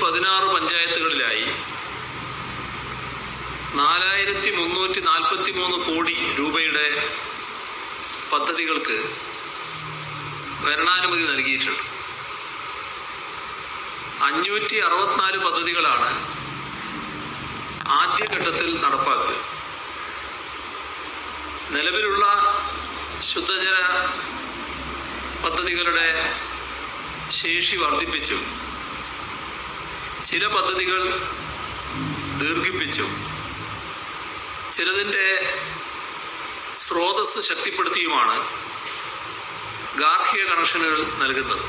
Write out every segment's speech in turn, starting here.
പതിനാറ് പഞ്ചായത്തുകളിലായി നാലായിരത്തി മുന്നൂറ്റി നാൽപ്പത്തി മൂന്ന് കോടി രൂപയുടെ പദ്ധതികൾക്ക് ഭരണാനുമതി നൽകിയിട്ടുണ്ട്. അഞ്ഞൂറ്റി അറുപത്തിനാല് പദ്ധതികളാണ് ആദ്യഘട്ടത്തിൽ നടപ്പാക്കുക. നിലവിലുള്ള ശുദ്ധജല പദ്ധതികളുടെ ശേഷി വർദ്ധിപ്പിച്ചു ചില പദ്ധതികൾ ദീർഘിപ്പിച്ചു ചിലതിന്റെ സ്രോതസ് ശക്തിപ്പെടുത്തിയുമാണ് ഗാർഹിക കണക്ഷനുകൾ നൽകുന്നത്.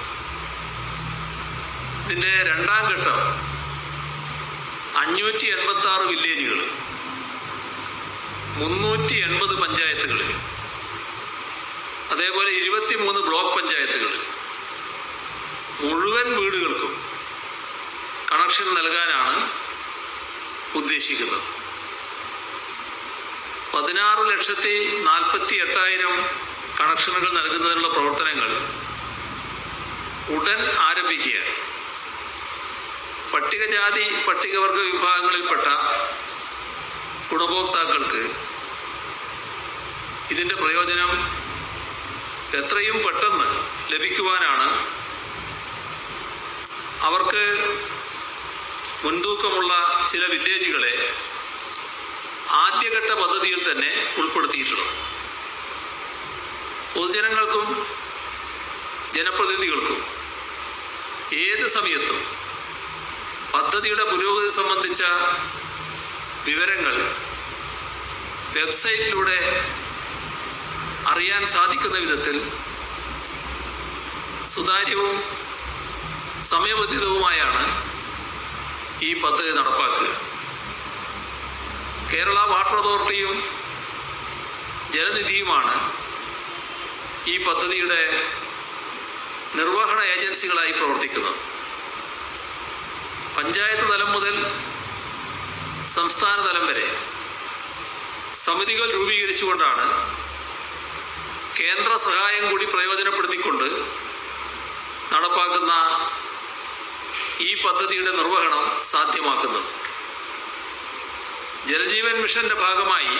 ഇതിന്റെ രണ്ടാം ഘട്ടം അഞ്ഞൂറ്റി എൺപത്തി ആറ് വില്ലേജുകൾ മുന്നൂറ്റി എൺപത് പഞ്ചായത്തുകളിൽ അതേപോലെ ഇരുപത്തിമൂന്ന് ബ്ലോക്ക് പഞ്ചായത്തുകൾ മുഴുവൻ വീടുകൾക്കും കണക്ഷൻ നൽകാനാണ് ഉദ്ദേശിക്കുന്നത്. പതിനാറ് ലക്ഷത്തി നാൽപ്പത്തി എട്ടായിരം കണക്ഷനുകൾ നൽകുന്നതിനുള്ള പ്രവർത്തനങ്ങൾ ഉടൻ ആരംഭിക്കുക. പട്ടികജാതി പട്ടികവർഗ വിഭാഗങ്ങളിൽപ്പെട്ട ഗുണഭോക്താക്കൾക്ക് ഇതിന്റെ പ്രയോജനം എത്രയും പെട്ടെന്ന് ലഭിക്കുവാനാണ് അവർക്ക് മുൻതൂക്കമുള്ള ചില വില്ലേജുകളെ ആദ്യഘട്ട പദ്ധതിയിൽ തന്നെ ഉൾപ്പെടുത്തിയിട്ടുള്ളത് പൊതുജനങ്ങൾക്കും ജനപ്രതിനിധികൾക്കും ഏത് സമയത്തും പദ്ധതിയുടെ പുരോഗതി സംബന്ധിച്ച വിവരങ്ങൾ വെബ്സൈറ്റിലൂടെ അറിയാൻ സാധിക്കുന്ന വിധത്തിൽ സുതാര്യവും സമയബന്ധിതവുമായാണ് ഈ പദ്ധതി നടപ്പാക്കുക. കേരള വാട്ടർ അതോറിറ്റിയും ജലനിധിയുമാണ് ഈ പദ്ധതിയുടെ നിർവഹണ ഏജൻസികളായി പ്രവർത്തിക്കുന്നത്. പഞ്ചായത്ത് തലം മുതൽ സംസ്ഥാന തലം വരെ സമിതികൾ രൂപീകരിച്ചുകൊണ്ടാണ് കേന്ദ്ര സഹായം കൂടി പ്രയോജനപ്പെടുത്തിക്കൊണ്ട് നടപ്പാക്കുന്ന ഈ പദ്ധതിയുടെ നിർവഹണം സാധ്യമാക്കുന്നത്. ജലജീവൻ മിഷന്റെ ഭാഗമായി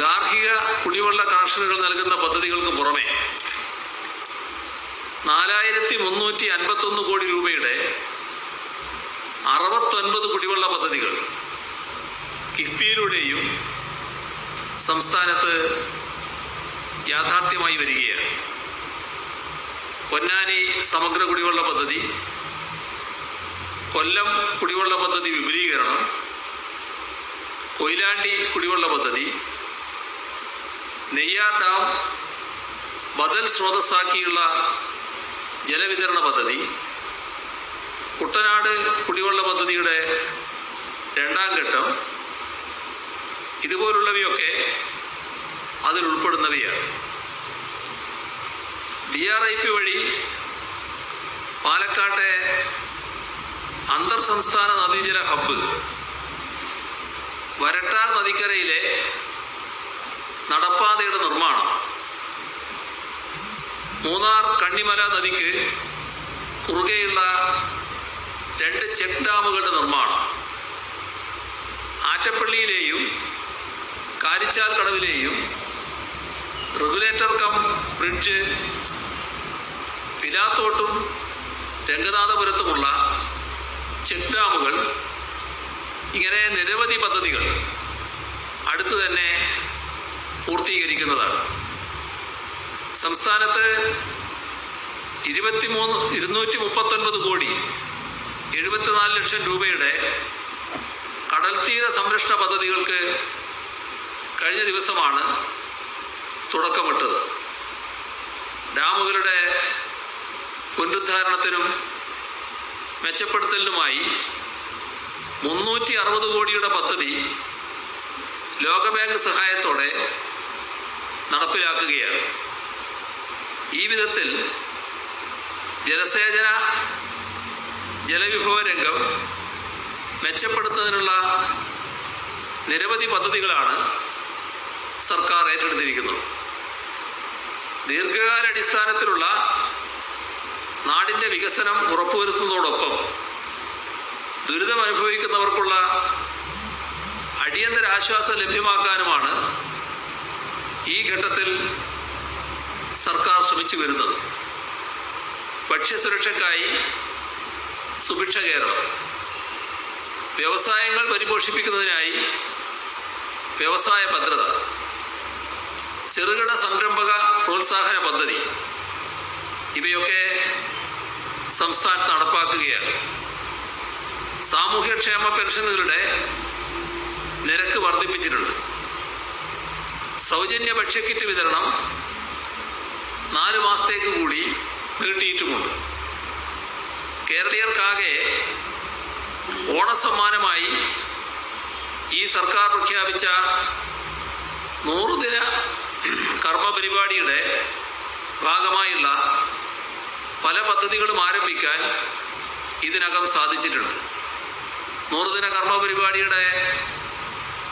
ഗാർഹിക കുടിവെള്ള കണക്ഷനുകൾ നൽകുന്ന പദ്ധതികൾക്ക് പുറമെ നാലായിരത്തി മുന്നൂറ്റി അൻപത്തൊന്ന് കോടി രൂപയുടെ അറുപത്തൊൻപത് കുടിവെള്ള പദ്ധതികൾ കിഫ്ബിയിലൂടെയും സംസ്ഥാനത്ത് യാഥാർത്ഥ്യമായി വരികയാണ്. പൊന്നാനി സമഗ്ര കുടിവെള്ള പദ്ധതി കൊല്ലം കുടിവെള്ള പദ്ധതി വിപുലീകരണം കൊയിലാണ്ടി കുടിവെള്ള പദ്ധതി നെയ്യാർ ഡാം ബദൽ സ്രോതസ്സാക്കിയുള്ള ജലവിതരണ പദ്ധതി കുട്ടനാട് കുടിവെള്ള പദ്ധതിയുടെ രണ്ടാം ഘട്ടം ഇതുപോലുള്ളവയൊക്കെ അതിൽ ഉൾപ്പെടുന്നവയാണ്. ഡി ആർ ഐ പി വഴി പാലക്കാട്ടെ അന്തർ സംസ്ഥാന നദീജല ഹബ്ബ്. വരട്ടാർ നദിക്കരയിലെ നടപ്പാതയുടെ നിർമ്മാണം. മൂന്നാർ കണ്ണിമല നദിക്ക് കുറുകെയുള്ള രണ്ട് ചെക്ക് ഡാമുകളുടെ നിർമ്മാണം. ആറ്റപ്പള്ളിയിലെയും കാരിച്ചാൽ കടവിലെയും റെഗുലേറ്റർ കം ബ്രിഡ്ജ് പിലാത്തോട്ടും രംഗനാഥപുരത്തുമുള്ള ചെക്ക് ഡാമുകൾ ഇങ്ങനെ നിരവധി പദ്ധതികൾ അടുത്തു തന്നെ പൂർത്തീകരിക്കുന്നതാണ്. സംസ്ഥാനത്ത് ഇരുപത്തിമൂന്ന് ഇരുന്നൂറ്റി മുപ്പത്തൊൻപത് കോടി എഴുപത്തിനാല് ലക്ഷം രൂപയുടെ കടൽത്തീര സംരക്ഷണ പദ്ധതികൾക്ക് കഴിഞ്ഞ ദിവസമാണ് തുടക്കമിട്ടത്. ഡാമുകളുടെ പുനരുദ്ധാരണത്തിനും മെച്ചപ്പെടുത്തലിനുമായി മുന്നൂറ്റി അറുപത് കോടിയുടെ പദ്ധതി ലോകബാങ്ക് സഹായത്തോടെ നടപ്പിലാക്കുകയാണ്. ഈ വിധത്തിൽ ജലസേചന ജലവിഭവ രംഗം മെച്ചപ്പെടുത്തുന്നതിനുള്ള നിരവധി പദ്ധതികളാണ് സർക്കാർ ഏറ്റെടുത്തിരിക്കുന്നത്. ദീർഘകാല അടിസ്ഥാനത്തിലുള്ള നാടിന്റെ വികസനം ഉറപ്പുവരുത്തുന്നതോടൊപ്പം ദുരിതം അനുഭവിക്കുന്നവർക്കുള്ള അടിയന്തര ആശ്വാസം ലഭ്യമാക്കാനുമാണ് ഈ ഘട്ടത്തിൽ സർക്കാർ ശ്രമിച്ചു വരുന്നത്. ഭക്ഷ്യസുരക്ഷയ്ക്കായി സുഭിക്ഷ കേരളം. വ്യവസായങ്ങൾ പരിപോഷിപ്പിക്കുന്നതിനായി വ്യവസായ ഭദ്രത. ചെറുകിട സംരംഭക പ്രോത്സാഹന പദ്ധതി. ഇവയൊക്കെ സംസ്ഥാനത്ത് നടപ്പാക്കുകയാണ്. സാമൂഹ്യക്ഷേമ പെൻഷനുകളുടെ നിരക്ക് വർദ്ധിപ്പിച്ചിട്ടുണ്ട്. സൗജന്യ ഭക്ഷ്യക്കിറ്റ് വിതരണം നാല് മാസത്തേക്ക് കൂടി നീട്ടിയിട്ടുമുണ്ട്. കേരളീയർക്കാകെ ഓണസമ്മാനമായി ഈ സർക്കാർ പ്രഖ്യാപിച്ച നൂറുദിന കർമ്മ പരിപാടിയുടെ ഭാഗമായുള്ള പല പദ്ധതികളും ആരംഭിക്കാൻ ഇതിനകം സാധിച്ചിട്ടുണ്ട്. നൂറുദിന കർമ്മ പരിപാടിയുടെ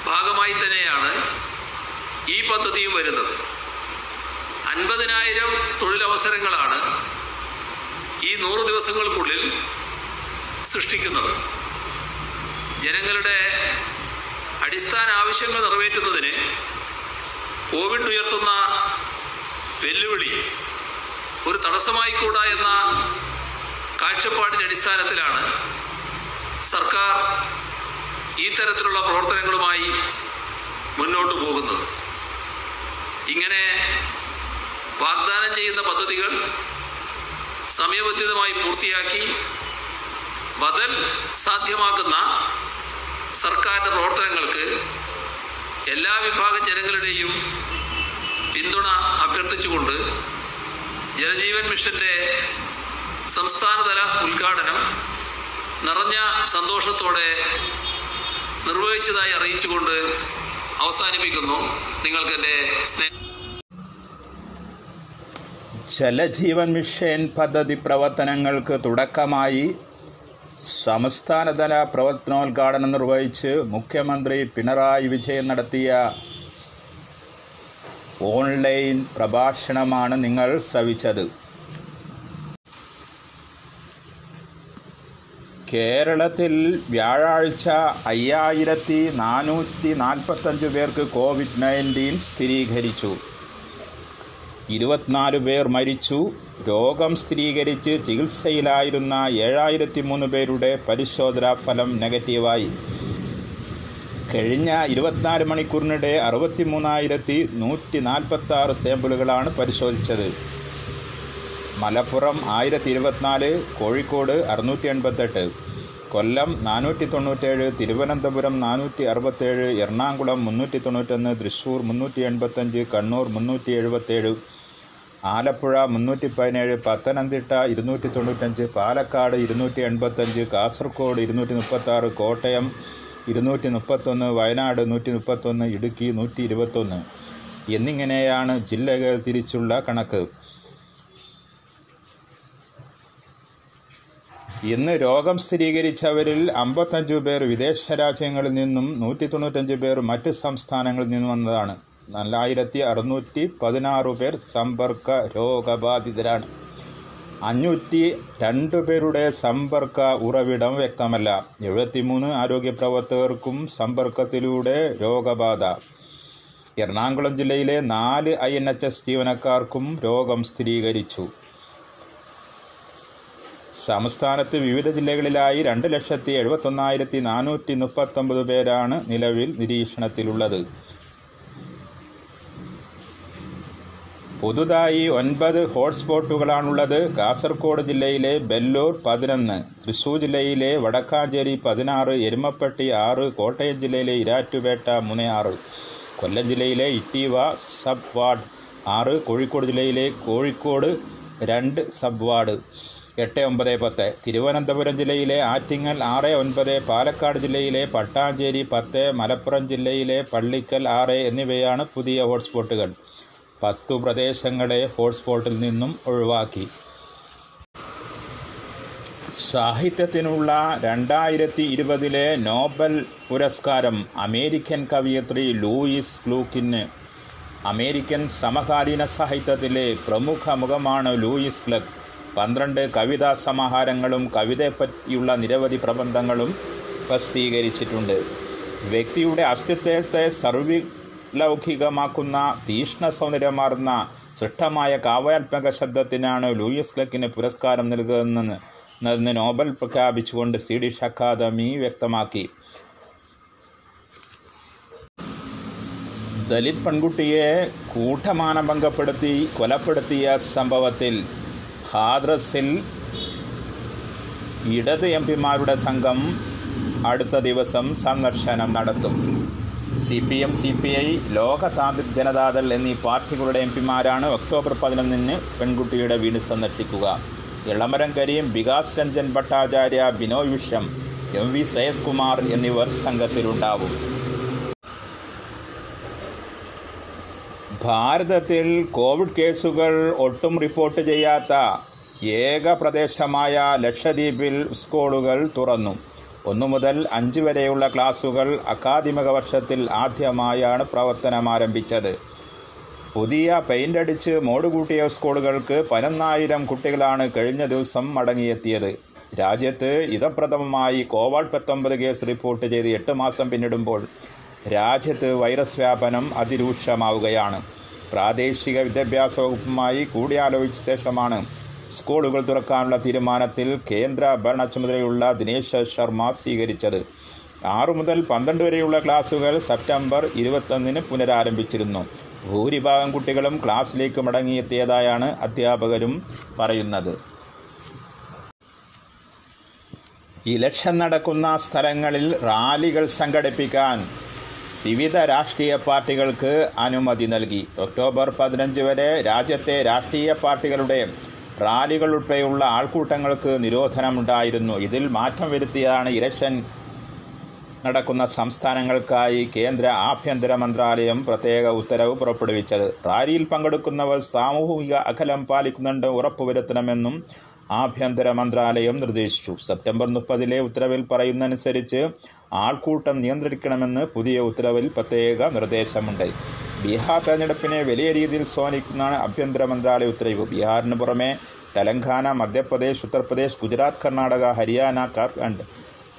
ഭാഗമായി തന്നെയാണ് ഈ പദ്ധതിയും വരുന്നത്. അൻപതിനായിരം തൊഴിലവസരങ്ങളാണ് ഈ നൂറ് ദിവസങ്ങൾക്കുള്ളിൽ സൃഷ്ടിക്കുന്നത്. ജനങ്ങളുടെ അടിസ്ഥാന ആവശ്യങ്ങൾ നിറവേറ്റുന്നതിന് കോവിഡ് ഉയർത്തുന്ന വെല്ലുവിളി ഒരു തടസ്സമായി കൂടാ എന്ന കാഴ്ചപ്പാടിന്റെ അടിസ്ഥാനത്തിലാണ് സർക്കാർ ഈ തരത്തിലുള്ള പ്രവർത്തനങ്ങളുമായി മുന്നോട്ട് പോകുന്നത്. ഇങ്ങനെ വാഗ്ദാനം ചെയ്യുന്ന പദ്ധതികൾ സമയബന്ധിതമായി പൂർത്തിയാക്കി ബദൽ സാധ്യമാക്കുന്ന സർക്കാരിന്റെ പ്രവർത്തനങ്ങൾക്ക് എല്ലാ വിഭാഗം ജനങ്ങളുടെയും പിന്തുണ അഭ്യർത്ഥിച്ചുകൊണ്ട് ജലജീവൻ മിഷന്റെ സംസ്ഥാനതല ഉദ്ഘാടനം നിറഞ്ഞ സന്തോഷത്തോടെ നിർവഹിച്ചതായി അറിയിച്ചുകൊണ്ട് അവസാനിപ്പിക്കുന്നു. നിങ്ങൾക്ക് എന്റെ സ്നേഹം ജലജീവൻ മിഷൻ പദ്ധതി പ്രവർത്തനങ്ങൾക്ക് തുടക്കമായി സംസ്ഥാനതല പ്രവർത്തനോദ്ഘാടനം നിർവഹിച്ച് മുഖ്യമന്ത്രി പിണറായി വിജയൻ നടത്തിയ ഓൺലൈൻ പ്രഭാഷണമാണ് നിങ്ങൾ ശ്രവിച്ചത്. കേരളത്തിൽ വ്യാഴാഴ്ച അയ്യായിരത്തി നാനൂറ്റി നാൽപ്പത്തഞ്ച് പേർക്ക് കോവിഡ് നയന്റീൻ സ്ഥിരീകരിച്ചു. ഇരുപത്തിനാല് പേർ മരിച്ചു. രോഗം സ്ഥിരീകരിച്ച് ചികിത്സയിലായിരുന്ന ഏഴായിരത്തി മൂന്ന് പേരുടെ പരിശോധനാ ഫലം നെഗറ്റീവായി. കഴിഞ്ഞ ഇരുപത്തിനാല് മണിക്കൂറിനിടെ അറുപത്തി മൂന്നായിരത്തി നൂറ്റി നാൽപ്പത്തി ആറ് സാമ്പിളുകളാണ് പരിശോധിച്ചത്. മലപ്പുറം ആയിരത്തി ഇരുപത്തിനാല് കോഴിക്കോട് അറുന്നൂറ്റി എൺപത്തെട്ട് കൊല്ലം നാനൂറ്റി തൊണ്ണൂറ്റേഴ് തിരുവനന്തപുരം നാനൂറ്റി അറുപത്തേഴ് എറണാകുളം മുന്നൂറ്റി തൊണ്ണൂറ്റൊന്ന് തൃശ്ശൂർ മുന്നൂറ്റി എൺപത്തഞ്ച് കണ്ണൂർ മുന്നൂറ്റി എഴുപത്തേഴ് ആലപ്പുഴ മുന്നൂറ്റി പതിനേഴ് പത്തനംതിട്ട ഇരുന്നൂറ്റി തൊണ്ണൂറ്റഞ്ച് പാലക്കാട് ഇരുന്നൂറ്റി എൺപത്തഞ്ച് കാസർഗോഡ് ഇരുന്നൂറ്റി മുപ്പത്താറ് കോട്ടയം ഇരുന്നൂറ്റി മുപ്പത്തൊന്ന് വയനാട് നൂറ്റി മുപ്പത്തൊന്ന് ഇടുക്കി നൂറ്റി ഇരുപത്തൊന്ന് എന്നിങ്ങനെയാണ് ജില്ലകൾ തിരിച്ചുള്ള കണക്ക്. ഇന്ന് രോഗം സ്ഥിരീകരിച്ചവരിൽ അമ്പത്തഞ്ച് പേർ വിദേശ രാജ്യങ്ങളിൽ നിന്നും നൂറ്റി തൊണ്ണൂറ്റഞ്ച് പേർ മറ്റ് സംസ്ഥാനങ്ങളിൽ നിന്നും വന്നതാണ്. നാലായിരത്തി അറുന്നൂറ്റി പതിനാറ് പേർ സമ്പർക്ക രോഗബാധിതരാണ്. അഞ്ഞൂറ്റി രണ്ട് പേരുടെ സമ്പർക്ക ഉറവിടം വ്യക്തമല്ല. എഴുപത്തിമൂന്ന് ആരോഗ്യ പ്രവർത്തകർക്കും സമ്പർക്കത്തിലൂടെ രോഗബാധ. എറണാകുളം ജില്ലയിലെ നാല് ഐ എൻ എച്ച് എസ് ജീവനക്കാർക്കും രോഗം സ്ഥിരീകരിച്ചു. സംസ്ഥാനത്ത് വിവിധ ജില്ലകളിലായി രണ്ട് ലക്ഷത്തി എഴുപത്തൊന്നായിരത്തി നാനൂറ്റി മുപ്പത്തൊമ്പത് പേരാണ് നിലവിൽ നിരീക്ഷണത്തിലുള്ളത്. പുതുതായി ഒൻപത് ഹോട്ട്സ്പോട്ടുകളാണുള്ളത്. കാസർഗോഡ് ജില്ലയിലെ ബെല്ലൂർ പതിനൊന്ന് തൃശൂർ ജില്ലയിലെ വടക്കാഞ്ചേരി പതിനാറ് എരുമപ്പെട്ടി ആറ് കോട്ടയം ജില്ലയിലെ ഇരാറ്റുപേട്ട മൂന്ന് ആറ് കൊല്ലം ജില്ലയിലെ ഇറ്റീവ സബ് വാർഡ് ആറ് കോഴിക്കോട് ജില്ലയിലെ കോഴിക്കോട് രണ്ട് സബ് വാർഡ് എട്ട് ഒമ്പത് പത്ത് തിരുവനന്തപുരം ജില്ലയിലെ ആറ്റിങ്ങൽ ആറ് ഒൻപത് പാലക്കാട് ജില്ലയിലെ പട്ടാഞ്ചേരി പത്ത് മലപ്പുറം ജില്ലയിലെ പള്ളിക്കൽ ആറ് എന്നിവയാണ് പുതിയ ഹോട്ട്സ്പോട്ടുകൾ. പത്തു പ്രദേശങ്ങളെ ഹോട്ട്സ്പോട്ടിൽ നിന്നും ഒഴിവാക്കി. സാഹിത്യത്തിനുള്ള രണ്ടായിരത്തി ഇരുപതിലെ നോബൽ പുരസ്കാരം അമേരിക്കൻ കവിയത്രി ലൂയിസ് ഗ്ലൂക്കിന് അമേരിക്കൻ സമകാലീന സാഹിത്യത്തിലെ പ്രമുഖ മുഖമാണ് ലൂയിസ് ക്ലക്ക് പന്ത്രണ്ട് കവിതാ സമാഹാരങ്ങളും കവിതയെപ്പറ്റിയുള്ള നിരവധി പ്രബന്ധങ്ങളും പ്രസിദ്ധീകരിച്ചിട്ടുണ്ട്. വ്യക്തിയുടെ അസ്തിത്വത്തെ സർവലൗകികമാക്കുന്ന തീഷ്ണ സൗന്ദര്യമാർന്ന സൃഷ്ടമായ കാവ്യാത്മക ശബ്ദത്തിനാണ് ലൂയിസ് ക്ലക്കിന് പുരസ്കാരം നൽകുന്നതെന്ന് നോബൽ പ്രഖ്യാപിച്ചുകൊണ്ട് സ്വീഡിഷ് അക്കാദമി വ്യക്തമാക്കി. ദലിത് പെൺകുട്ടിയെ കൂട്ടമാനഭംഗപ്പെടുത്തി കൊലപ്പെടുത്തിയ സംഭവത്തിൽ ഹാദ്രസിൽ ഇടത് എം പിമാരുടെ സംഘം അടുത്ത ദിവസം സന്ദർശനം നടത്തും. C P M C P I Lok Janata Dal എന്നീ പാർട്ടികളുടെ എം പിമാരാണ് ഒക്ടോബർ പതിനൊന്നിന് പെൺകുട്ടിയുടെ വീട് സന്ദർശിക്കുക. ഇളമരം കരീം വികാസ് രഞ്ജൻ ഭട്ടാചാര്യ ബിനോയ് വിഷം എം വി സയസ് കുമാർ എന്നിവർ സംഘത്തിലുണ്ടാവും. ഭാരതത്തിൽ കോവിഡ് കേസുകൾ ഒട്ടും റിപ്പോർട്ട് ചെയ്യാത്ത ഏക പ്രദേശമായ ലക്ഷദ്വീപിൽ സ്കൂളുകൾ തുറന്നു. ഒന്നു മുതൽ അഞ്ച് വരെയുള്ള ക്ലാസുകൾ അക്കാദമിക വർഷത്തിൽ ആദ്യമായാണ് പ്രവർത്തനം ആരംഭിച്ചത്. പുതിയ പെയിന്റ് അടിച്ച് മോടുകൂട്ടിയ സ്കൂളുകൾക്ക് പതിനൊന്നായിരം കുട്ടികളാണ് കഴിഞ്ഞ ദിവസം മടങ്ങിയെത്തിയത്. രാജ്യത്ത് ഇതപ്രഥമമായി കോവിഡ് പത്തൊമ്പത് കേസ് റിപ്പോർട്ട് ചെയ്ത് എട്ട് മാസം പിന്നിടുമ്പോൾ രാജ്യത്ത് വൈറസ് വ്യാപനം അതിരൂക്ഷമാവുകയാണ്. പ്രാദേശിക വിദ്യാഭ്യാസ വകുപ്പുമായി കൂടിയാലോചിച്ച ശേഷമാണ് സ്കൂളുകൾ തുറക്കാനുള്ള തീരുമാനത്തിൽ കേന്ദ്ര ഭരണ ചുമതലയുള്ള ദിനേശ് ശർമ്മ സ്വീകരിച്ചത്. ആറു മുതൽ പന്ത്രണ്ട് വരെയുള്ള ക്ലാസുകൾ സെപ്റ്റംബർ ഇരുപത്തൊന്നിന് പുനരാരംഭിച്ചിരുന്നു. ഭൂരിഭാഗം കുട്ടികളും ക്ലാസ്സിലേക്ക് മടങ്ങിയെത്തിയതായാണ് അധ്യാപകരും പറയുന്നത്. ഇലക്ഷൻ നടക്കുന്ന സ്ഥലങ്ങളിൽ റാലികൾ സംഘടിപ്പിക്കാൻ വിവിധ രാഷ്ട്രീയ പാർട്ടികൾക്ക് അനുമതി നൽകി. ഒക്ടോബർ പതിനഞ്ച് വരെ രാജ്യത്തെ രാഷ്ട്രീയ പാർട്ടികളുടെ റാലികൾ ഉൾപ്പെടെയുള്ള ആൾക്കൂട്ടങ്ങൾക്ക് നിരോധനമുണ്ടായിരുന്നു. ഇതിൽ മാറ്റം വരുത്തിയതാണ് ഇലക്ഷൻ നടക്കുന്ന സംസ്ഥാനങ്ങൾക്കായി കേന്ദ്ര ആഭ്യന്തര മന്ത്രാലയം പ്രത്യേക ഉത്തരവ് പുറപ്പെടുവിച്ചത്. റാലിയിൽ പങ്കെടുക്കുന്നവർ സാമൂഹിക അകലം പാലിക്കുന്നുണ്ട് ഉറപ്പുവരുത്തണമെന്നും ആഭ്യന്തര മന്ത്രാലയം നിർദ്ദേശിച്ചു. സെപ്റ്റംബർ മുപ്പതിലെ ഉത്തരവിൽ പറയുന്നതനുസരിച്ച് ആൾക്കൂട്ടം നിയന്ത്രിക്കണമെന്ന് പുതിയ ഉത്തരവിൽ പ്രത്യേക നിർദ്ദേശമുണ്ട്. ബീഹാർ തെരഞ്ഞെടുപ്പിനെ വലിയ രീതിയിൽ സ്വാധീനിക്കുന്നതാണ് ആഭ്യന്തര മന്ത്രാലയ ഉത്തരവ്. ബീഹാറിന് പുറമെ തെലങ്കാന മധ്യപ്രദേശ് ഉത്തർപ്രദേശ് ഗുജറാത്ത് കർണാടക ഹരിയാന ജാർഖണ്ഡ്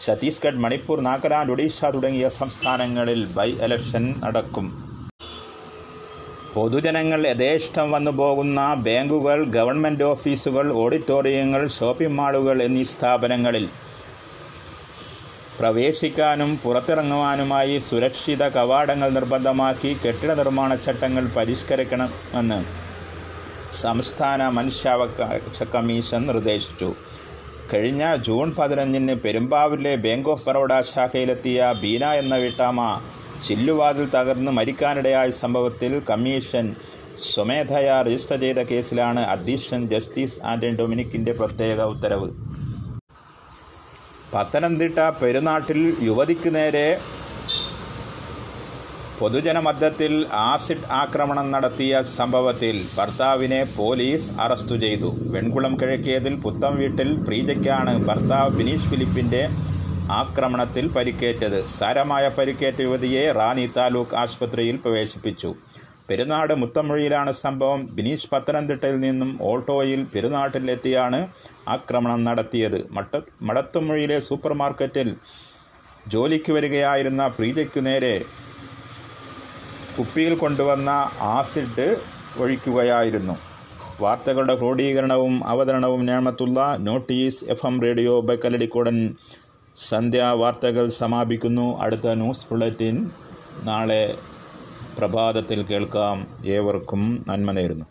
ഛത്തീസ്ഗഡ് മണിപ്പൂർ നാഗാലാൻഡ് ഒഡീഷ തുടങ്ങിയ സംസ്ഥാനങ്ങളിൽ ബൈ ഇലക്ഷൻ നടക്കും. പൊതുജനങ്ങൾ യഥേഷ്ടം വന്നു പോകുന്ന ബാങ്കുകൾ ഗവൺമെന്റ് ഓഫീസുകൾ ഓഡിറ്റോറിയങ്ങൾ ഷോപ്പിംഗ് മാളുകൾ എന്നീ സ്ഥാപനങ്ങളിൽ പ്രവേശിക്കാനും പുറത്തിറങ്ങുവാനുമായി സുരക്ഷിത കവാടങ്ങൾ നിർബന്ധമാക്കി കെട്ടിട നിർമ്മാണ ചട്ടങ്ങൾ പരിഷ്കരിക്കണമെന്ന് സംസ്ഥാന മനുഷ്യാവകാശ കമ്മീഷൻ നിർദ്ദേശിച്ചു. കഴിഞ്ഞ ജൂൺ പതിനഞ്ചിന് പെരുമ്പാവൂരിലെ ബാങ്ക് ഓഫ് ബറോഡ ശാഖയിലെത്തിയ ബീന എന്ന വീട്ടാമ ചില്ലുവാതിൽ തകർന്ന് മരിക്കാനിടയായ സംഭവത്തിൽ കമ്മീഷൻ സ്വമേധയാ രജിസ്റ്റർ ചെയ്ത കേസിലാണ് അധ്യക്ഷൻ ജസ്റ്റിസ് ആന്റണി ഡൊമിനിക്കിന്റെ പ്രത്യേക ഉത്തരവ്. പത്തനംതിട്ട പെരുന്നാട്ടിൽ യുവതിക്ക് നേരെ പൊതുജനമധ്യത്തിൽ ആസിഡ് ആക്രമണം നടത്തിയ സംഭവത്തിൽ ഭർത്താവിനെ പോലീസ് അറസ്റ്റ് ചെയ്തു. വെൺകുളം കിഴക്കേതിൽ പുത്തം വീട്ടിൽ പ്രീജയ്ക്കാണ് ഭർത്താവ് ബിനീഷ് ഫിലിപ്പിന്റെ ആക്രമണത്തിൽ പരിക്കേറ്റത്. സാരമായ പരിക്കേറ്റ യുവതിയെ റാന്നി താലൂക്ക് ആശുപത്രിയിൽ പ്രവേശിപ്പിച്ചു. പെരുന്നാട് മുത്തമൊഴിയിലാണ് സംഭവം. ബിനീഷ് പത്തനംതിട്ടയിൽ നിന്നും ഓട്ടോയിൽ പെരുന്നാട്ടിലെത്തിയാണ് ആക്രമണം നടത്തിയത്. മട്ട മടത്തുമൊഴിയിലെ സൂപ്പർ മാർക്കറ്റിൽ ജോലിക്ക് വരികയായിരുന്ന പ്രീജയ്ക്കു നേരെ കുപ്പിയിൽ കൊണ്ടുവന്ന ആസിഡ് ഒഴിക്കുകയായിരുന്നു. വാർത്തകളുടെ ക്രോഡീകരണവും അവതരണവും ഞാമത്തുള്ള നോട്ടീസ് എഫ് എം റേഡിയോ ബക്കലടിക്കോടൻ സന്ധ്യാ വാർത്തകൾ സമാപിക്കുന്നു. അടുത്ത ന്യൂസ് ബുള്ളറ്റിൻ നാളെ പ്രഭാതത്തിൽ കേൾക്കാം ഏവർക്കും നന്മ നേരുന്നു.